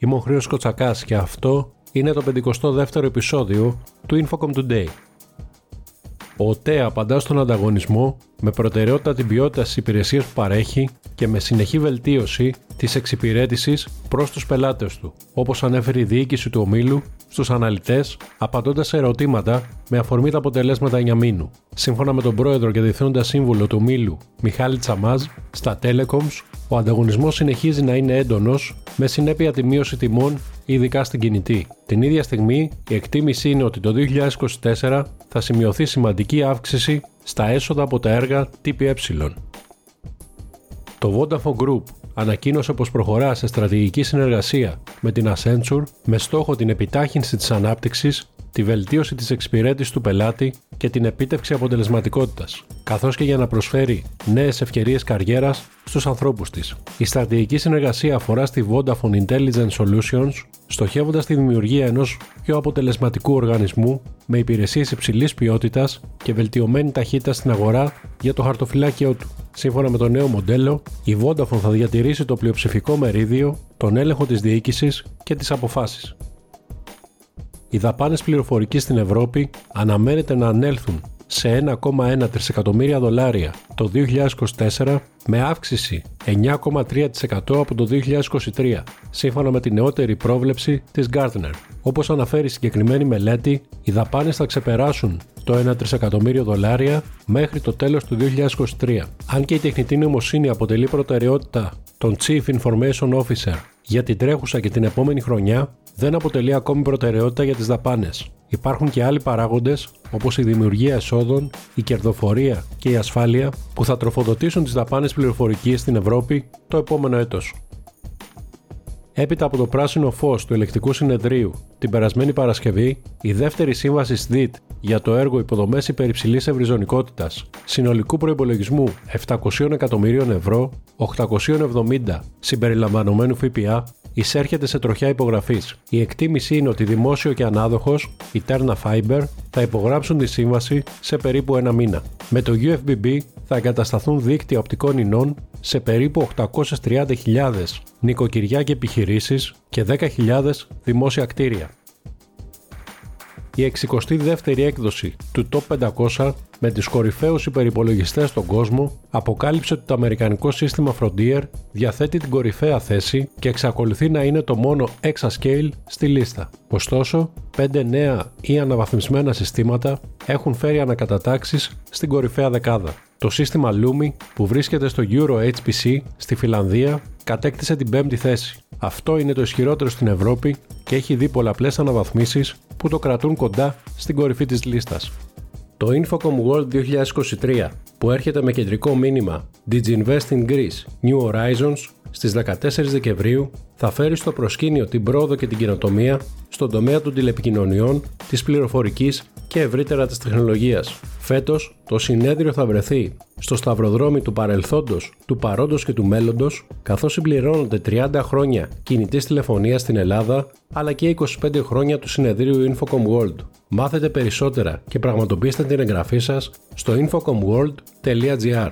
Είμαι ο Χρήος Κοτσακάς και αυτό είναι το 52ο επεισόδιο του Infocom Today. Ο ΟΤΕ απαντά στον ανταγωνισμό με προτεραιότητα την ποιότητα της υπηρεσίας που παρέχει και με συνεχή βελτίωση της εξυπηρέτησης προς τους πελάτες του, όπως ανέφερε η διοίκηση του ομίλου στους αναλυτές, απαντώντας σε ερωτήματα με αφορμή τα αποτελέσματα εννιά μήνου. Σύμφωνα με τον πρόεδρο και διευθύνοντα σύμβουλο του ομίλου Μιχάλη Τσαμάζ, στα Telecoms, ο ανταγωνισμός συνεχίζει να είναι έντονος, με συνέπεια τη μείωση τιμών, ειδικά στην κινητή. Την ίδια στιγμή, η εκτίμηση είναι ότι το 2024 θα σημειωθεί σημαντική αύξηση στα έσοδα από τα έργα ΤΠΕ. Το Vodafone Group ανακοίνωσε πως προχωρά σε στρατηγική συνεργασία με την Accenture με στόχο την επιτάχυνση της ανάπτυξης, τη βελτίωση της εξυπηρέτησης του πελάτη και την επίτευξη αποτελεσματικότητας, καθώς και για να προσφέρει νέες ευκαιρίες καριέρας στους ανθρώπους της. Η στρατηγική συνεργασία αφορά στη Vodafone Intelligence Solutions, στοχεύοντας τη δημιουργία ενός πιο αποτελεσματικού οργανισμού με υπηρεσίες υψηλής ποιότητας και βελτιωμένη ταχύτητα στην αγορά για το χαρτοφυλάκιό του. Σύμφωνα με το νέο μοντέλο, η Vodafone θα διατηρήσει το πλειοψηφικό μερίδιο, τον έλεγχο της διοίκησης και τις αποφάσεις. Οι δαπάνες πληροφορικής στην Ευρώπη αναμένεται να ανέλθουν σε 1,1 τρισεκατομμύρια δολάρια το 2024 με αύξηση 9,3% από το 2023, σύμφωνα με τη νεότερη πρόβλεψη της Gartner. Όπως αναφέρει η συγκεκριμένη μελέτη, οι δαπάνες θα ξεπεράσουν το 1 τρισεκατομμύριο δολάρια μέχρι το τέλος του 2023. Αν και η τεχνητή νοημοσύνη αποτελεί προτεραιότητα των Chief Information Officer για την τρέχουσα και την επόμενη χρονιά, δεν αποτελεί ακόμη προτεραιότητα για τις δαπάνες. Υπάρχουν και άλλοι παράγοντες όπως η δημιουργία εσόδων, η κερδοφορία και η ασφάλεια που θα τροφοδοτήσουν τις δαπάνες πληροφορικής στην Ευρώπη το επόμενο έτος. Έπειτα από το πράσινο φως του ελεκτικού συνεδρίου την περασμένη Παρασκευή, η δεύτερη σύμβαση ΣΔΙΤ για το έργο υποδομές υπερυψηλής ευρυζωνικότητας συνολικού προϋπολογισμού 700 εκατομμυρίων ευρώ, 870 συμπεριλαμβανομένου ΦΠΑ, εισέρχεται σε τροχιά υπογραφής. Η εκτίμηση είναι ότι δημόσιο και ανάδοχος, η Terna Fiber, θα υπογράψουν τη σύμβαση σε περίπου ένα μήνα. Με το UFBB θα εγκατασταθούν δίκτυα οπτικών ινών σε περίπου 830.000 νοικοκυριά και επιχειρήσεις και 10.000 δημόσια κτίρια. Η 62η έκδοση του Top 500 με τις κορυφαίους υπερυπολογιστές στον κόσμο αποκάλυψε ότι το αμερικανικό σύστημα Frontier διαθέτει την κορυφαία θέση και εξακολουθεί να είναι το μόνο exascale στη λίστα. Ωστόσο, πέντε νέα ή αναβαθμισμένα συστήματα έχουν φέρει ανακατατάξεις στην κορυφαία δεκάδα. Το σύστημα Lumi που βρίσκεται στο Euro HPC στη Φιλανδία κατέκτησε την πέμπτη θέση. Αυτό είναι το ισχυρότερο στην Ευρώπη και έχει δει πολλαπλές αναβαθμίσεις που το κρατούν κοντά στην κορυφή της λίστας. Το Infocom World 2023 που έρχεται με κεντρικό μήνυμα Diginvest in Greece New Horizons στις 14 Δεκεμβρίου θα φέρει στο προσκήνιο την πρόοδο και την καινοτομία στον τομέα των τηλεπικοινωνιών, της πληροφορικής και ευρύτερα της τεχνολογίας. Φέτος, το συνέδριο θα βρεθεί στο σταυροδρόμι του παρελθόντος, του παρόντος και του μέλλοντος, καθώς συμπληρώνονται 30 χρόνια κινητής τηλεφωνίας στην Ελλάδα, αλλά και 25 χρόνια του συνεδρίου Infocom World. Μάθετε περισσότερα και πραγματοποιήστε την εγγραφή σας στο infocomworld.gr.